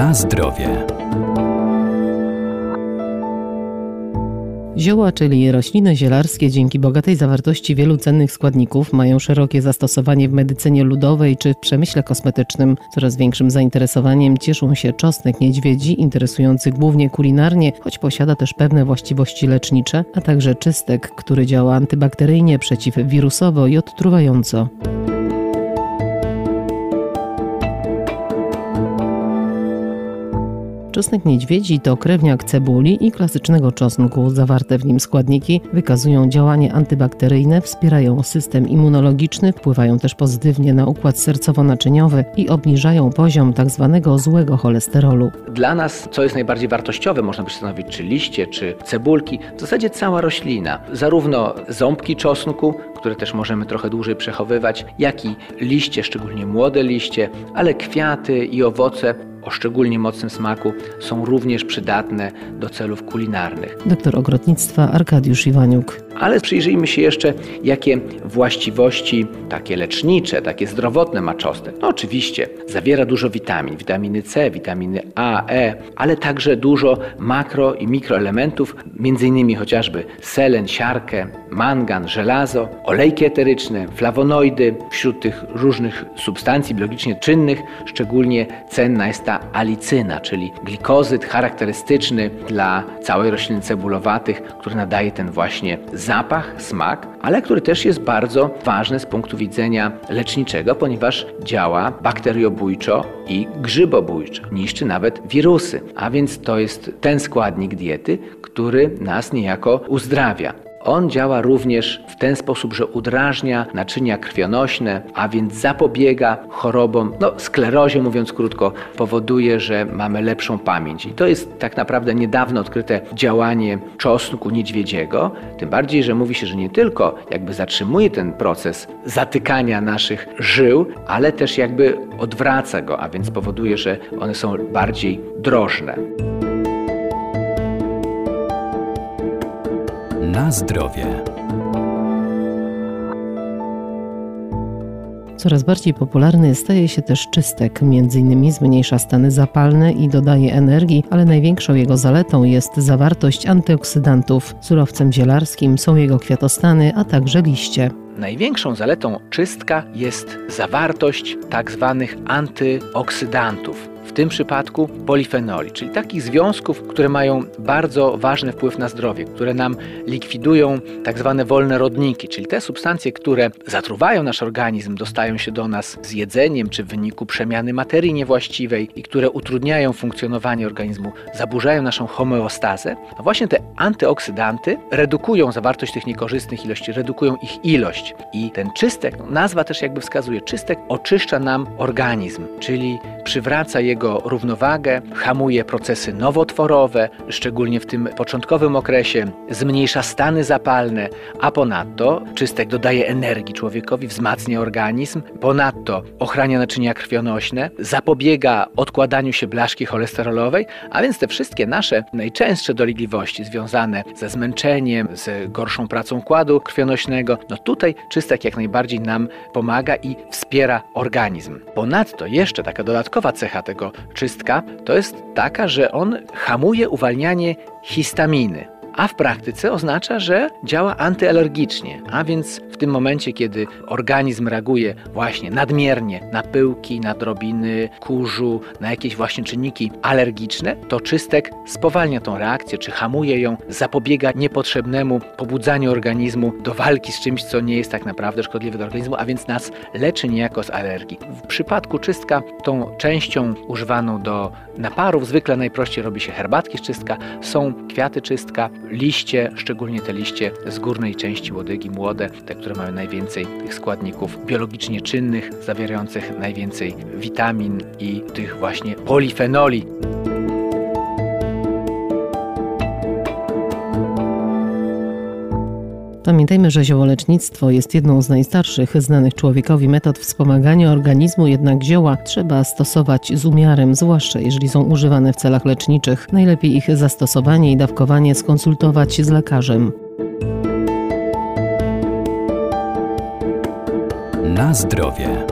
Na zdrowie. Zioła, czyli rośliny zielarskie, dzięki bogatej zawartości wielu cennych składników, mają szerokie zastosowanie w medycynie ludowej czy w przemyśle kosmetycznym. Coraz większym zainteresowaniem cieszą się czosnek niedźwiedzi, interesujący głównie kulinarnie, choć posiada też pewne właściwości lecznicze, a także czystek, który działa antybakteryjnie, przeciwwirusowo i odtruwająco. Czosnek niedźwiedzi to krewniak cebuli i klasycznego czosnku. Zawarte w nim składniki wykazują działanie antybakteryjne, wspierają system immunologiczny, wpływają też pozytywnie na układ sercowo-naczyniowy i obniżają poziom tzw. Tak złego cholesterolu. Dla nas, co jest najbardziej wartościowe, można by stanowić, czy liście, czy cebulki, w zasadzie cała roślina. Zarówno ząbki czosnku, które też możemy trochę dłużej przechowywać, jak i liście, szczególnie młode liście, ale kwiaty i owoce o szczególnie mocnym smaku są również przydatne do celów kulinarnych. Doktor ogrodnictwa Arkadiusz Iwaniuk. Ale przyjrzyjmy się jeszcze, jakie właściwości takie lecznicze, takie zdrowotne ma czosnek. No oczywiście, zawiera dużo witamin, witaminy C, witaminy A, E, ale także dużo makro i mikroelementów, między innymi chociażby selen, siarkę, mangan, żelazo, olejki eteryczne, flawonoidy. Wśród tych różnych substancji biologicznie czynnych szczególnie cenna jest ta alicyna, czyli glikozyt charakterystyczny dla całej rośliny cebulowatych, który nadaje ten właśnie zapach, smak, ale który też jest bardzo ważny z punktu widzenia leczniczego, ponieważ działa bakteriobójczo i grzybobójczo, niszczy nawet wirusy. A więc to jest ten składnik diety, który nas niejako uzdrawia. On działa również w ten sposób, że udrażnia naczynia krwionośne, a więc zapobiega chorobom, no sklerozie mówiąc krótko, powoduje, że mamy lepszą pamięć. I to jest tak naprawdę niedawno odkryte działanie czosnku niedźwiedziego, tym bardziej, że mówi się, że nie tylko jakby zatrzymuje ten proces zatykania naszych żył, ale też jakby odwraca go, a więc powoduje, że one są bardziej drożne. Na zdrowie. Coraz bardziej popularny staje się też czystek, m.in. zmniejsza stany zapalne i dodaje energii, ale największą jego zaletą jest zawartość antyoksydantów. Surowcem zielarskim są jego kwiatostany, a także liście. Największą zaletą czystka jest zawartość tak zwanych antyoksydantów w tym przypadku polifenoli, czyli takich związków, które mają bardzo ważny wpływ na zdrowie, które nam likwidują tak zwane wolne rodniki, czyli te substancje, które zatruwają nasz organizm, dostają się do nas z jedzeniem czy w wyniku przemiany materii niewłaściwej i które utrudniają funkcjonowanie organizmu, zaburzają naszą homeostazę. A właśnie te antyoksydanty redukują zawartość tych niekorzystnych ilości, redukują ich ilość. I ten czystek, no nazwa też jakby wskazuje, czystek oczyszcza nam organizm, czyli przywraca jego jego równowagę, hamuje procesy nowotworowe, szczególnie w tym początkowym okresie, zmniejsza stany zapalne, a ponadto czystek dodaje energii człowiekowi, wzmacnia organizm, ponadto ochrania naczynia krwionośne, zapobiega odkładaniu się blaszki cholesterolowej, a więc te wszystkie nasze najczęstsze dolegliwości związane ze zmęczeniem, z gorszą pracą układu krwionośnego, no tutaj czystek jak najbardziej nam pomaga i wspiera organizm. Ponadto jeszcze taka dodatkowa cecha tego czystka to jest taka, że on hamuje uwalnianie histaminy a w praktyce oznacza, że działa antyalergicznie, a więc w tym momencie, kiedy organizm reaguje właśnie nadmiernie na pyłki, na drobiny kurzu, na jakieś właśnie czynniki alergiczne, to czystek spowalnia tą reakcję, czy hamuje ją, zapobiega niepotrzebnemu pobudzaniu organizmu do walki z czymś, co nie jest tak naprawdę szkodliwe dla organizmu, a więc nas leczy niejako z alergii. W przypadku czystka tą częścią używaną do naparów zwykle najprościej robi się herbatki z czystka, są kwiaty czystka, liście, szczególnie te liście z górnej części łodygi, młode, te, które mają najwięcej tych składników biologicznie czynnych, zawierających najwięcej witamin i tych właśnie polifenoli. Pamiętajmy, że ziołolecznictwo jest jedną z najstarszych znanych człowiekowi metod wspomagania organizmu, jednak zioła trzeba stosować z umiarem, zwłaszcza jeżeli są używane w celach leczniczych. Najlepiej ich zastosowanie i dawkowanie skonsultować z lekarzem. Na zdrowie.